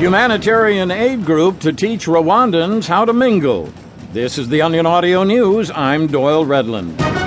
Humanitarian aid group to teach Rwandans how to mingle. This is the Onion Audio News. I'm Doyle Redland.